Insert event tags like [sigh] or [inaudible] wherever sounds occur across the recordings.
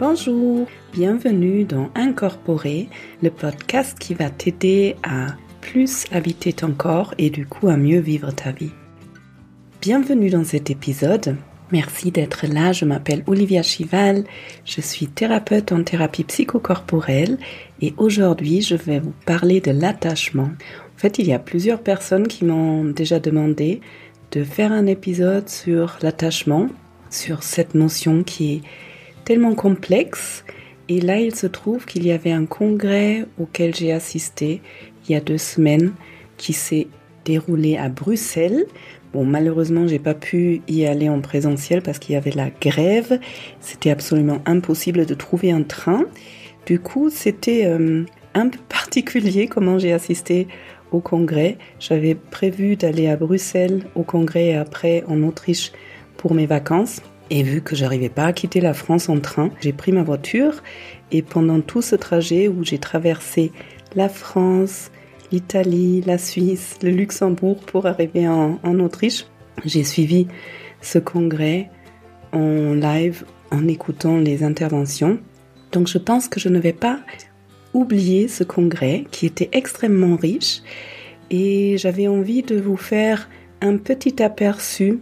Bonjour, bienvenue dans Incorporer, le podcast qui va t'aider à plus habiter ton corps et du coup à mieux vivre ta vie. Bienvenue dans cet épisode. Merci d'être là. Je m'appelle Olivia Chival. Je suis thérapeute en thérapie psychocorporelle et aujourd'hui je vais vous parler de l'attachement. En fait, il y a plusieurs personnes qui m'ont déjà demandé de faire un épisode sur l'attachement, sur cette notion qui est tellement complexe. Et là, il se trouve qu'il y avait un congrès auquel j'ai assisté il y a deux semaines qui s'est déroulé à Bruxelles. Bon, malheureusement, j'ai pas pu y aller en présentiel parce qu'il y avait la grève. C'était absolument impossible de trouver un train. Du coup, c'était euh, un peu [laughs] particulier comment j'ai assisté au congrès. J'avais prévu d'aller à Bruxelles au congrès et après en Autriche pour mes vacances. Et vu que j'arrivais pas à quitter la France en train, j'ai pris ma voiture et pendant tout ce trajet où j'ai traversé la France, l'Italie, la Suisse, le Luxembourg pour arriver en, en Autriche, j'ai suivi ce congrès en live en écoutant les interventions. Donc je pense que je ne vais pas oublier ce congrès qui était extrêmement riche et j'avais envie de vous faire un petit aperçu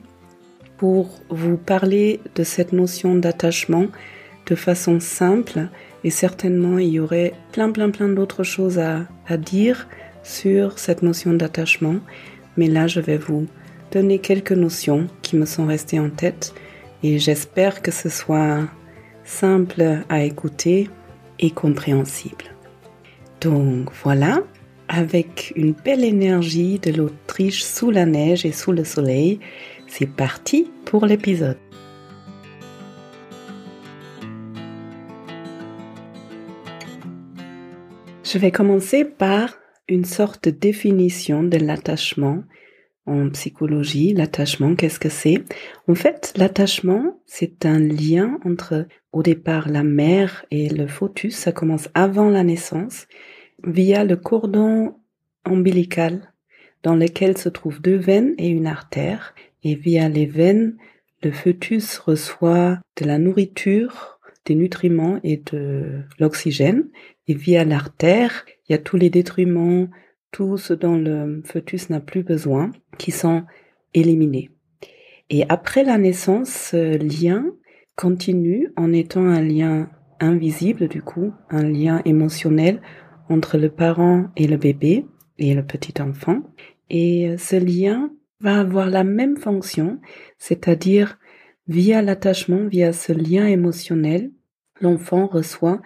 pour vous parler de cette notion d'attachement de façon simple et certainement il y aurait plein plein plein d'autres choses à, dire sur cette notion d'attachement mais là je vais vous donner quelques notions qui me sont restées en tête et j'espère que ce soit simple à écouter et compréhensible. Donc voilà, avec une belle énergie de l'Autriche sous la neige et sous le soleil, c'est parti pour l'épisode. Je vais commencer par une sorte de définition de l'attachement en psychologie. L'attachement, qu'est-ce que c'est? En fait, l'attachement, c'est un lien entre au départ la mère et le fœtus. Ça commence avant la naissance via le cordon ombilical dans lequel se trouvent deux veines et une artère. Et via les veines, le fœtus reçoit de la nourriture, des nutriments et de l'oxygène. Et via l'artère, il y a tous les détriments, tout ce dont le fœtus n'a plus besoin, qui sont éliminés. Et après la naissance, ce lien continue en étant un lien invisible du coup, un lien émotionnel entre le parent et le bébé et le petit enfant. Et ce lien va avoir la même fonction, c'est-à-dire via l'attachement, via ce lien émotionnel, l'enfant reçoit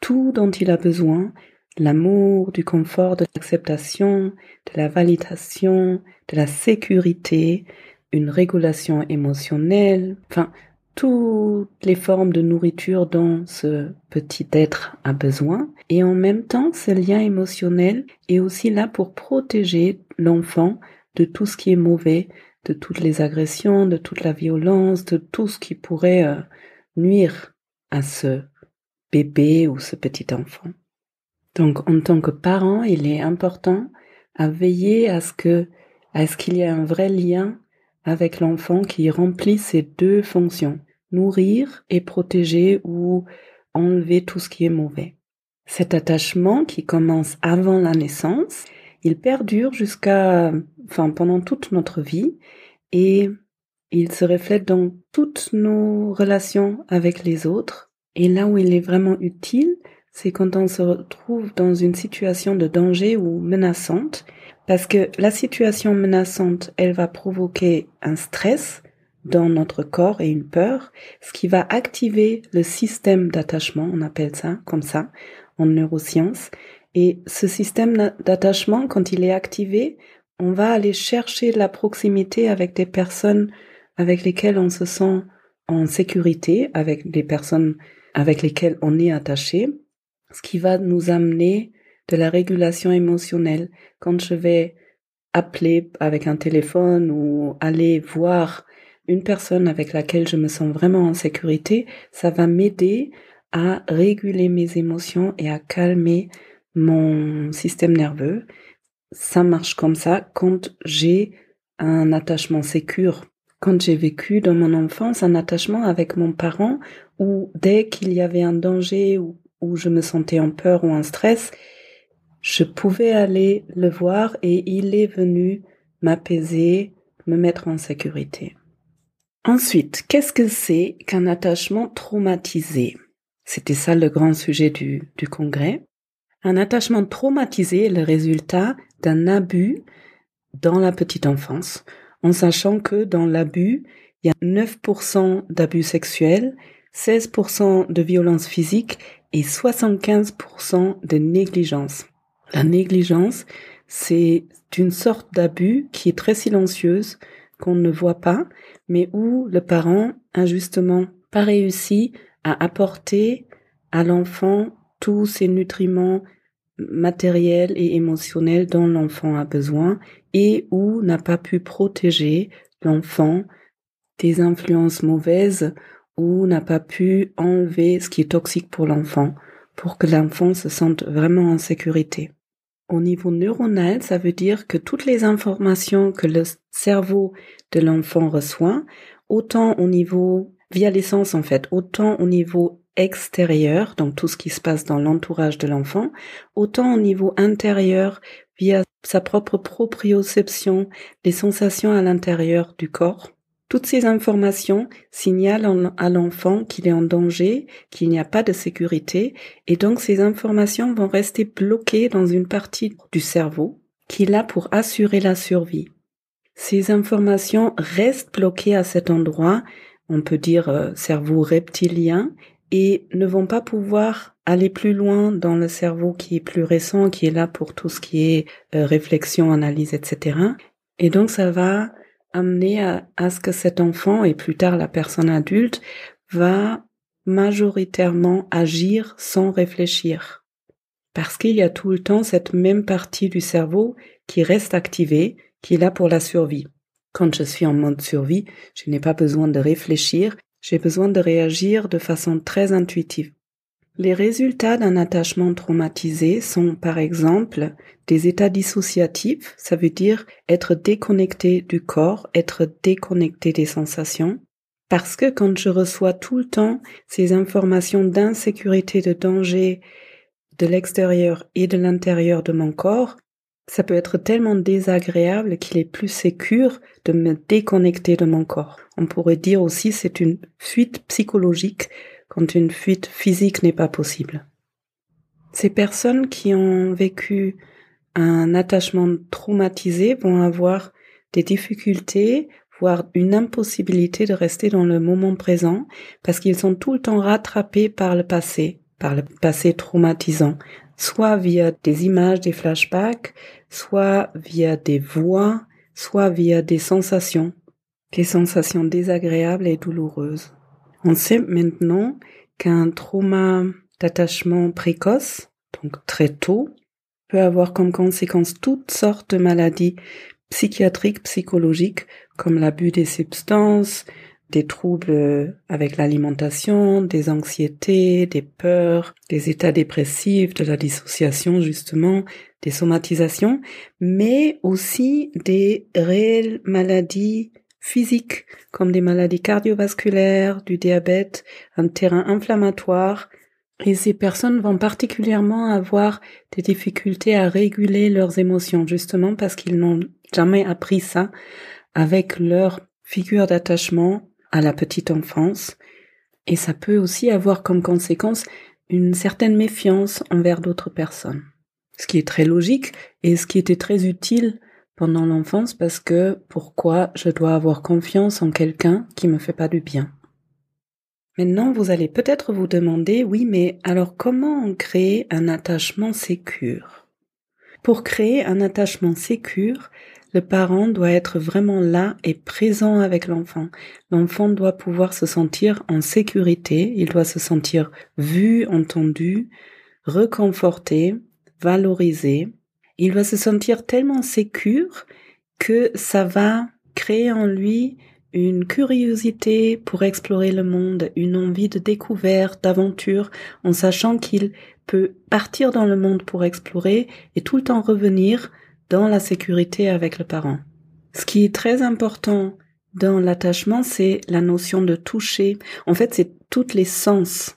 tout dont il a besoin, l'amour, du confort, de l'acceptation, de la validation, de la sécurité, une régulation émotionnelle, enfin, toutes les formes de nourriture dont ce petit être a besoin. Et en même temps, ce lien émotionnel est aussi là pour protéger l'enfant de tout ce qui est mauvais, de toutes les agressions, de toute la violence, de tout ce qui pourrait euh, nuire à ce bébé ou ce petit enfant. Donc, en tant que parent, il est important à veiller à ce que, à ce qu'il y ait un vrai lien avec l'enfant qui remplit ces deux fonctions, nourrir et protéger ou enlever tout ce qui est mauvais. Cet attachement qui commence avant la naissance, il perdure jusqu'à, enfin, pendant toute notre vie et il se reflète dans toutes nos relations avec les autres. Et là où il est vraiment utile, c'est quand on se retrouve dans une situation de danger ou menaçante, parce que la situation menaçante, elle va provoquer un stress dans notre corps et une peur, ce qui va activer le système d'attachement, on appelle ça comme ça en neurosciences. Et ce système d'attachement, quand il est activé, on va aller chercher la proximité avec des personnes avec lesquelles on se sent en sécurité, avec des personnes avec lesquelles on est attaché, ce qui va nous amener de la régulation émotionnelle. Quand je vais appeler avec un téléphone ou aller voir une personne avec laquelle je me sens vraiment en sécurité, ça va m'aider à réguler mes émotions et à calmer mon système nerveux. Ça marche comme ça quand j'ai un attachement sécure quand j'ai vécu dans mon enfance un attachement avec mon parent où dès qu'il y avait un danger ou je me sentais en peur ou en stress, je pouvais aller le voir et il est venu m'apaiser, me mettre en sécurité. Ensuite, qu'est-ce que c'est qu'un attachement traumatisé? C'était ça le grand sujet du, du congrès. Un attachement traumatisé est le résultat d'un abus dans la petite enfance, en sachant que dans l'abus, il y a 9% d'abus sexuels, 16% de violence physique et 75% de négligence. La négligence, c'est une sorte d'abus qui est très silencieuse, qu'on ne voit pas, mais où le parent, injustement, pas réussi à apporter à l'enfant tous ces nutriments matériels et émotionnels dont l'enfant a besoin et où n'a pas pu protéger l'enfant des influences mauvaises ou n'a pas pu enlever ce qui est toxique pour l'enfant pour que l'enfant se sente vraiment en sécurité. Au niveau neuronal, ça veut dire que toutes les informations que le cerveau de l'enfant reçoit, autant au niveau, via l'essence en fait, autant au niveau extérieur, donc tout ce qui se passe dans l'entourage de l'enfant, autant au niveau intérieur, via sa propre proprioception, les sensations à l'intérieur du corps, toutes ces informations signalent à l'enfant qu'il est en danger, qu'il n'y a pas de sécurité, et donc ces informations vont rester bloquées dans une partie du cerveau qui est là pour assurer la survie. Ces informations restent bloquées à cet endroit, on peut dire euh, cerveau reptilien, et ne vont pas pouvoir aller plus loin dans le cerveau qui est plus récent, qui est là pour tout ce qui est euh, réflexion, analyse, etc. Et donc ça va amener à, ce que cet enfant et plus tard la personne adulte va majoritairement agir sans réfléchir. Parce qu'il y a tout le temps cette même partie du cerveau qui reste activée, qui est là pour la survie. Quand je suis en mode survie, je n'ai pas besoin de réfléchir, j'ai besoin de réagir de façon très intuitive. Les résultats d'un attachement traumatisé sont par exemple des états dissociatifs, ça veut dire être déconnecté du corps, être déconnecté des sensations, parce que quand je reçois tout le temps ces informations d'insécurité, de danger de l'extérieur et de l'intérieur de mon corps, ça peut être tellement désagréable qu'il est plus sécure de me déconnecter de mon corps. On pourrait dire aussi c'est une fuite psychologique quand une fuite physique n'est pas possible. Ces personnes qui ont vécu un attachement traumatisé vont avoir des difficultés, voire une impossibilité de rester dans le moment présent parce qu'ils sont tout le temps rattrapés par le passé, par le passé traumatisant, soit via des images, des flashbacks, soit via des voix, soit via des sensations, des sensations désagréables et douloureuses. On sait maintenant qu'un trauma d'attachement précoce, donc très tôt, peut avoir comme conséquence toutes sortes de maladies psychiatriques, psychologiques, comme l'abus des substances, des troubles avec l'alimentation, des anxiétés, des peurs, des états dépressifs, de la dissociation justement, des somatisations, mais aussi des réelles maladies physiques comme des maladies cardiovasculaires, du diabète, un terrain inflammatoire, et ces personnes vont particulièrement avoir des difficultés à réguler leurs émotions, justement parce qu'ils n'ont jamais appris ça avec leur figure d'attachement à la petite enfance. Et ça peut aussi avoir comme conséquence une certaine méfiance envers d'autres personnes. Ce qui est très logique et ce qui était très utile pendant l'enfance parce que pourquoi je dois avoir confiance en quelqu'un qui me fait pas du bien? Maintenant, vous allez peut-être vous demander, oui, mais alors comment on crée un attachement sécure? Pour créer un attachement sécure, le parent doit être vraiment là et présent avec l'enfant. L'enfant doit pouvoir se sentir en sécurité, il doit se sentir vu, entendu, reconforté, valorisé, il va se sentir tellement sécure que ça va créer en lui une curiosité pour explorer le monde, une envie de découverte, d'aventure, en sachant qu'il peut partir dans le monde pour explorer et tout le temps revenir dans la sécurité avec le parent. Ce qui est très important dans l'attachement, c'est la notion de toucher. En fait, c'est toutes les sens.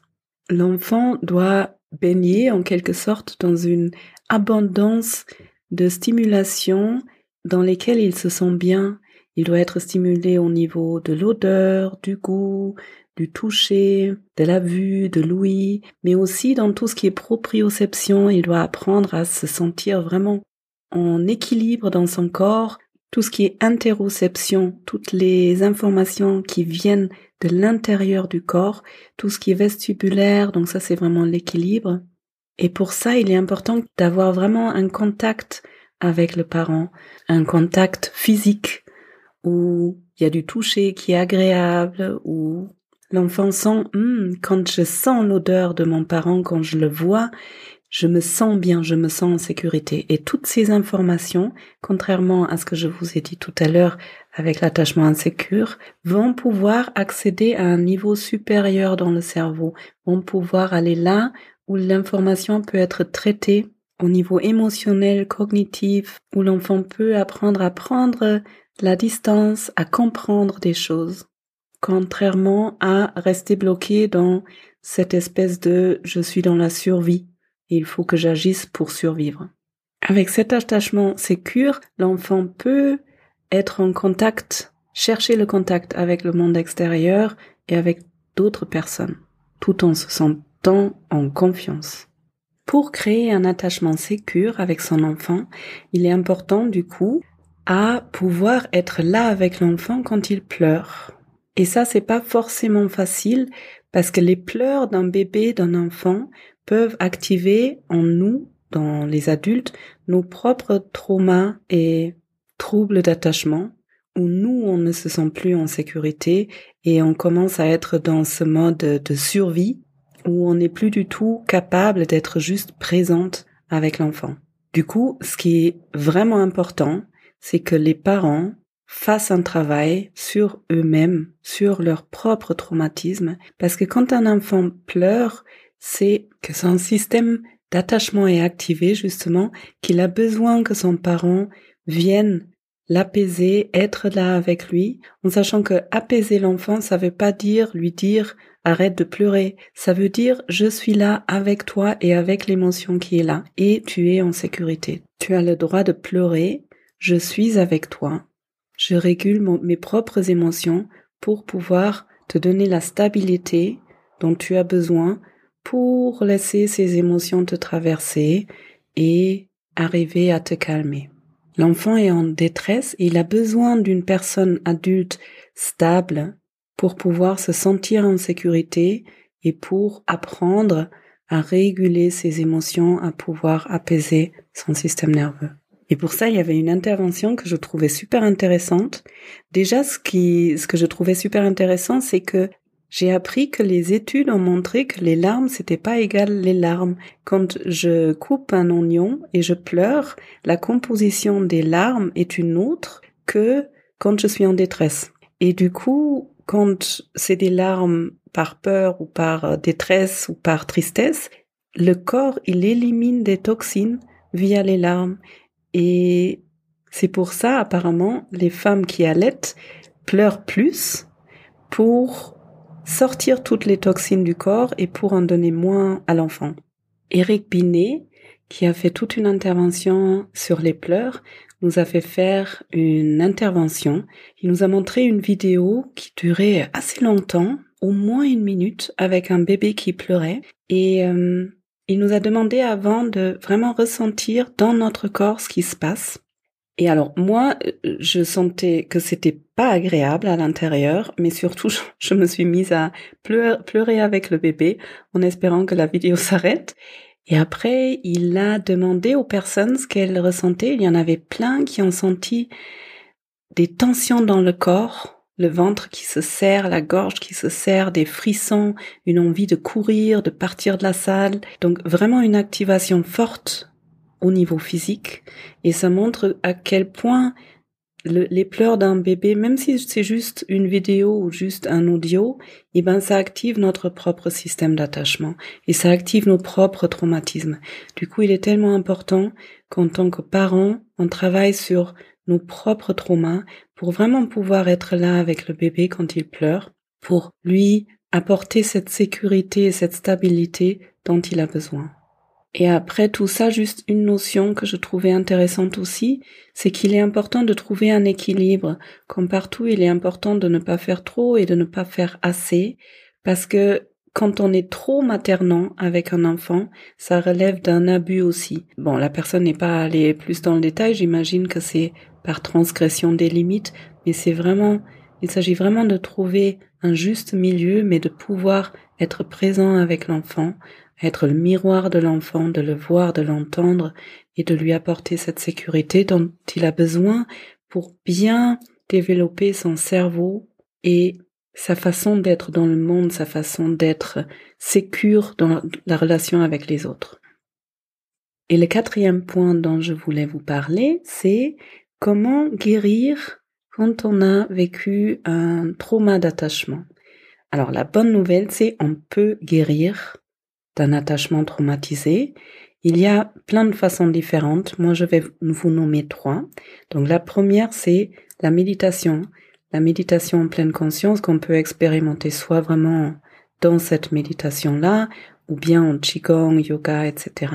L'enfant doit baigner en quelque sorte dans une abondance de stimulation dans lesquelles il se sent bien. Il doit être stimulé au niveau de l'odeur, du goût, du toucher, de la vue, de l'ouïe, mais aussi dans tout ce qui est proprioception. Il doit apprendre à se sentir vraiment en équilibre dans son corps, tout ce qui est interoception, toutes les informations qui viennent de l'intérieur du corps, tout ce qui est vestibulaire, donc ça c'est vraiment l'équilibre. Et pour ça, il est important d'avoir vraiment un contact avec le parent, un contact physique où il y a du toucher qui est agréable, où l'enfant sent, hmm, quand je sens l'odeur de mon parent, quand je le vois, je me sens bien, je me sens en sécurité. Et toutes ces informations, contrairement à ce que je vous ai dit tout à l'heure avec l'attachement insécure, vont pouvoir accéder à un niveau supérieur dans le cerveau, vont pouvoir aller là où l'information peut être traitée au niveau émotionnel, cognitif, où l'enfant peut apprendre à prendre la distance, à comprendre des choses, contrairement à rester bloqué dans cette espèce de je suis dans la survie il faut que j'agisse pour survivre. Avec cet attachement sécure, l'enfant peut être en contact, chercher le contact avec le monde extérieur et avec d'autres personnes, tout en se sentant en confiance. Pour créer un attachement sécure avec son enfant, il est important du coup à pouvoir être là avec l'enfant quand il pleure. Et ça, c'est pas forcément facile parce que les pleurs d'un bébé, d'un enfant peuvent activer en nous, dans les adultes, nos propres traumas et troubles d'attachement, où nous, on ne se sent plus en sécurité et on commence à être dans ce mode de survie, où on n'est plus du tout capable d'être juste présente avec l'enfant. Du coup, ce qui est vraiment important, c'est que les parents fassent un travail sur eux-mêmes, sur leur propre traumatisme, parce que quand un enfant pleure, c'est que son système d'attachement est activé justement, qu'il a besoin que son parent vienne l'apaiser, être là avec lui, en sachant que apaiser l'enfant, ça veut pas dire lui dire arrête de pleurer, ça veut dire je suis là avec toi et avec l'émotion qui est là, et tu es en sécurité. Tu as le droit de pleurer, je suis avec toi, je régule mes propres émotions pour pouvoir te donner la stabilité dont tu as besoin pour laisser ces émotions te traverser et arriver à te calmer. L'enfant est en détresse et il a besoin d'une personne adulte stable pour pouvoir se sentir en sécurité et pour apprendre à réguler ses émotions, à pouvoir apaiser son système nerveux. Et pour ça, il y avait une intervention que je trouvais super intéressante. Déjà, ce qui, ce que je trouvais super intéressant, c'est que j'ai appris que les études ont montré que les larmes, c'était pas égal les larmes. Quand je coupe un oignon et je pleure, la composition des larmes est une autre que quand je suis en détresse. Et du coup, quand c'est des larmes par peur ou par détresse ou par tristesse, le corps, il élimine des toxines via les larmes. Et c'est pour ça, apparemment, les femmes qui allaitent pleurent plus pour sortir toutes les toxines du corps et pour en donner moins à l'enfant. Eric Binet, qui a fait toute une intervention sur les pleurs, nous a fait faire une intervention. Il nous a montré une vidéo qui durait assez longtemps, au moins une minute, avec un bébé qui pleurait. Et euh, il nous a demandé avant de vraiment ressentir dans notre corps ce qui se passe. Et alors moi, je sentais que c'était pas agréable à l'intérieur, mais surtout [laughs] je, me suis mise à pleurer, avec le bébé en espérant que la vidéo [laughs] s'arrête. Et après, il a demandé aux personnes ce qu'elles ressentaient. Il y en avait plein qui ont senti des tensions dans le corps, le ventre qui se serre, la gorge qui se serre, des frissons, une envie de courir, de partir de la salle. Donc vraiment une activation forte au niveau physique et ça montre à quel point les pleurs d'un bébé, même si c'est juste une vidéo ou juste un audio, eh ben ça active notre propre système d'attachement et ça active nos propres traumatismes. Du coup, il est tellement important qu'en tant que parents, on travaille sur nos propres traumas pour vraiment pouvoir être là avec le bébé quand il pleure, pour lui apporter cette sécurité et cette stabilité dont il a besoin. Et après tout ça, juste une notion que je trouvais intéressante aussi, c'est qu'il est important de trouver un équilibre. Comme partout, il est important de ne pas faire trop et de ne pas faire assez, parce que quand on est trop maternant avec un enfant, ça relève d'un abus aussi. Bon, la personne n'est pas allée plus dans le détail, j'imagine que c'est par transgression des limites, mais c'est vraiment, il s'agit vraiment de trouver un juste milieu, mais de pouvoir être présent avec l'enfant, être le miroir de l'enfant, de le voir, de l'entendre et de lui apporter cette sécurité dont il a besoin pour bien développer son cerveau et sa façon d'être dans le monde, sa façon d'être sécure dans la relation avec les autres. Et le quatrième point dont je voulais vous parler, c'est comment guérir quand on a vécu un trauma d'attachement. Alors la bonne nouvelle, c'est on peut guérir d'un attachement traumatisé. Il y a plein de façons différentes. Moi, je vais vous nommer trois. Donc la première, c'est la méditation. La méditation en pleine conscience qu'on peut expérimenter soit vraiment dans cette méditation-là, ou bien en qigong, yoga, etc.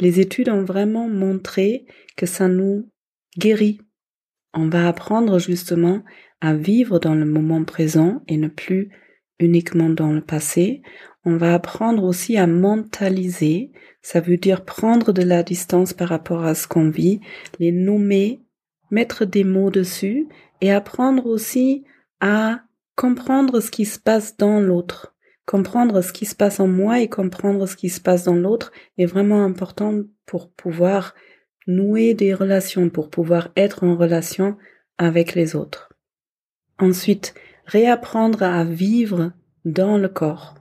Les études ont vraiment montré que ça nous guérit. On va apprendre justement à vivre dans le moment présent et ne plus uniquement dans le passé on va apprendre aussi à mentaliser. Ça veut dire prendre de la distance par rapport à ce qu'on vit, les nommer, mettre des mots dessus et apprendre aussi à comprendre ce qui se passe dans l'autre. Comprendre ce qui se passe en moi et comprendre ce qui se passe dans l'autre est vraiment important pour pouvoir nouer des relations, pour pouvoir être en relation avec les autres. Ensuite, réapprendre à vivre dans le corps.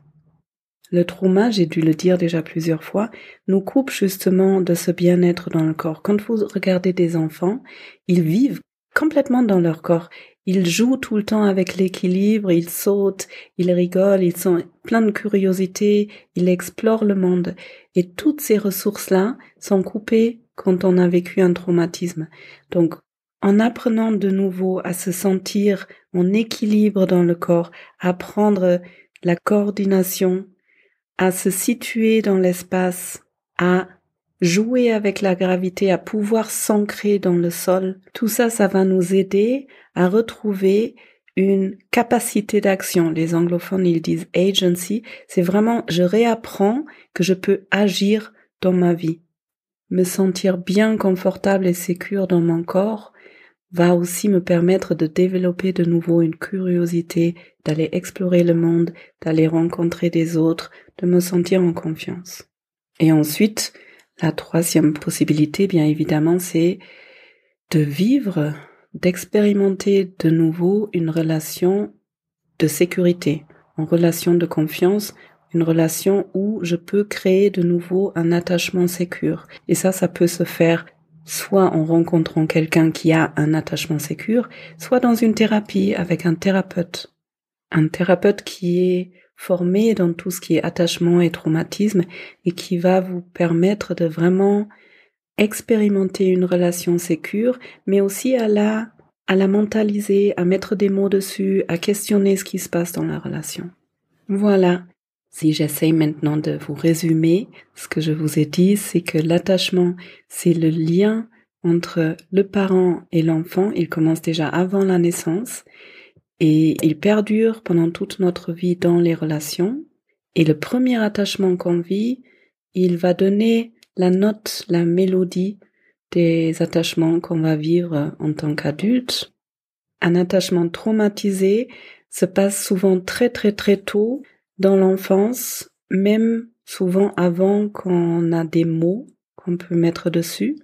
Le trauma, j'ai dû le dire déjà plusieurs fois, nous coupe justement de ce bien-être dans le corps. Quand vous regardez des enfants, ils vivent complètement dans leur corps. Ils jouent tout le temps avec l'équilibre, ils sautent, ils rigolent, ils sont pleins de curiosité, ils explorent le monde. Et toutes ces ressources-là sont coupées quand on a vécu un traumatisme. Donc, en apprenant de nouveau à se sentir en équilibre dans le corps, apprendre la coordination, à se situer dans l'espace, à jouer avec la gravité, à pouvoir s'ancrer dans le sol. Tout ça, ça va nous aider à retrouver une capacité d'action. Les anglophones, ils disent agency. C'est vraiment, je réapprends que je peux agir dans ma vie. Me sentir bien confortable et sécure dans mon corps va aussi me permettre de développer de nouveau une curiosité, d'aller explorer le monde, d'aller rencontrer des autres, de me sentir en confiance. Et ensuite, la troisième possibilité, bien évidemment, c'est de vivre, d'expérimenter de nouveau une relation de sécurité, une relation de confiance, une relation où je peux créer de nouveau un attachement sécure. Et ça, ça peut se faire soit en rencontrant quelqu'un qui a un attachement sécure, soit dans une thérapie avec un thérapeute. Un thérapeute qui est formé dans tout ce qui est attachement et traumatisme et qui va vous permettre de vraiment expérimenter une relation sécure, mais aussi à la, à la mentaliser, à mettre des mots dessus, à questionner ce qui se passe dans la relation. Voilà. Si j'essaye maintenant de vous résumer, ce que je vous ai dit, c'est que l'attachement, c'est le lien entre le parent et l'enfant. Il commence déjà avant la naissance et il perdure pendant toute notre vie dans les relations. Et le premier attachement qu'on vit, il va donner la note, la mélodie des attachements qu'on va vivre en tant qu'adulte. Un attachement traumatisé se passe souvent très très très tôt dans l'enfance, même souvent avant qu'on a des mots qu'on peut mettre dessus.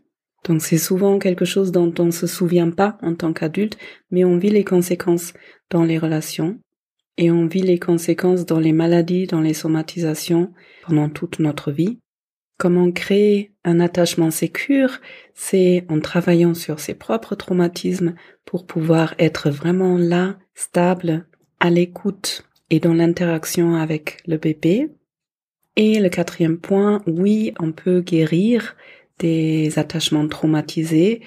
Donc c'est souvent quelque chose dont on ne se souvient pas en tant qu'adulte, mais on vit les conséquences dans les relations et on vit les conséquences dans les maladies, dans les somatisations pendant toute notre vie. Comment créer un attachement sécure, c'est en travaillant sur ses propres traumatismes pour pouvoir être vraiment là, stable, à l'écoute et dans l'interaction avec le bébé. Et le quatrième point, oui, on peut guérir des attachements traumatisés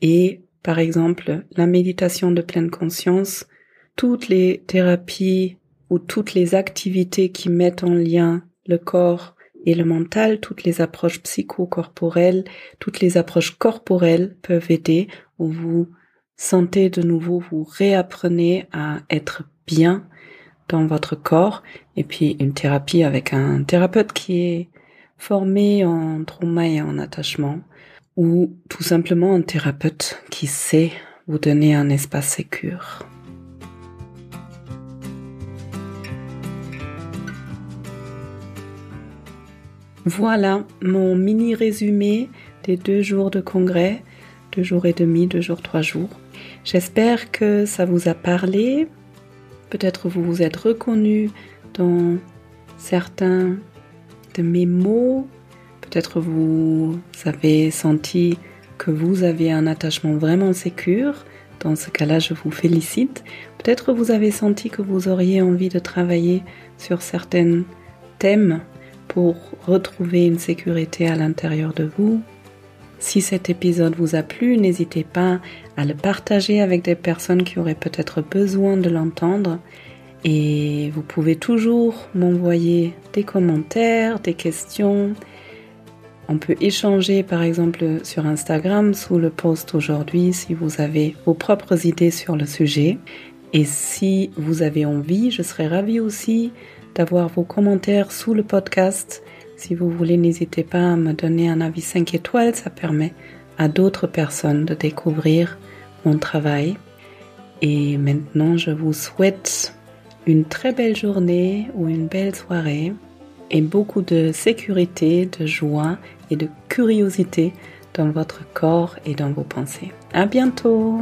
et par exemple la méditation de pleine conscience, toutes les thérapies ou toutes les activités qui mettent en lien le corps et le mental, toutes les approches psychocorporelles, toutes les approches corporelles peuvent aider vous sentez de nouveau, vous réapprenez à être bien dans votre corps et puis une thérapie avec un thérapeute qui est formé en trauma et en attachement ou tout simplement un thérapeute qui sait vous donner un espace sécur. Voilà mon mini résumé des deux jours de congrès, deux jours et demi, deux jours, trois jours. J'espère que ça vous a parlé. Peut-être vous vous êtes reconnu dans certains de mes mots. Peut-être vous avez senti que vous avez un attachement vraiment sécure. Dans ce cas-là, je vous félicite. Peut-être vous avez senti que vous auriez envie de travailler sur certains thèmes pour retrouver une sécurité à l'intérieur de vous. Si cet épisode vous a plu, n'hésitez pas à le partager avec des personnes qui auraient peut-être besoin de l'entendre. Et vous pouvez toujours m'envoyer des commentaires, des questions. On peut échanger par exemple sur Instagram sous le post aujourd'hui si vous avez vos propres idées sur le sujet. Et si vous avez envie, je serais ravie aussi d'avoir vos commentaires sous le podcast. Si vous voulez, n'hésitez pas à me donner un avis 5 étoiles, ça permet à d'autres personnes de découvrir mon travail. Et maintenant, je vous souhaite une très belle journée ou une belle soirée et beaucoup de sécurité, de joie et de curiosité dans votre corps et dans vos pensées. À bientôt!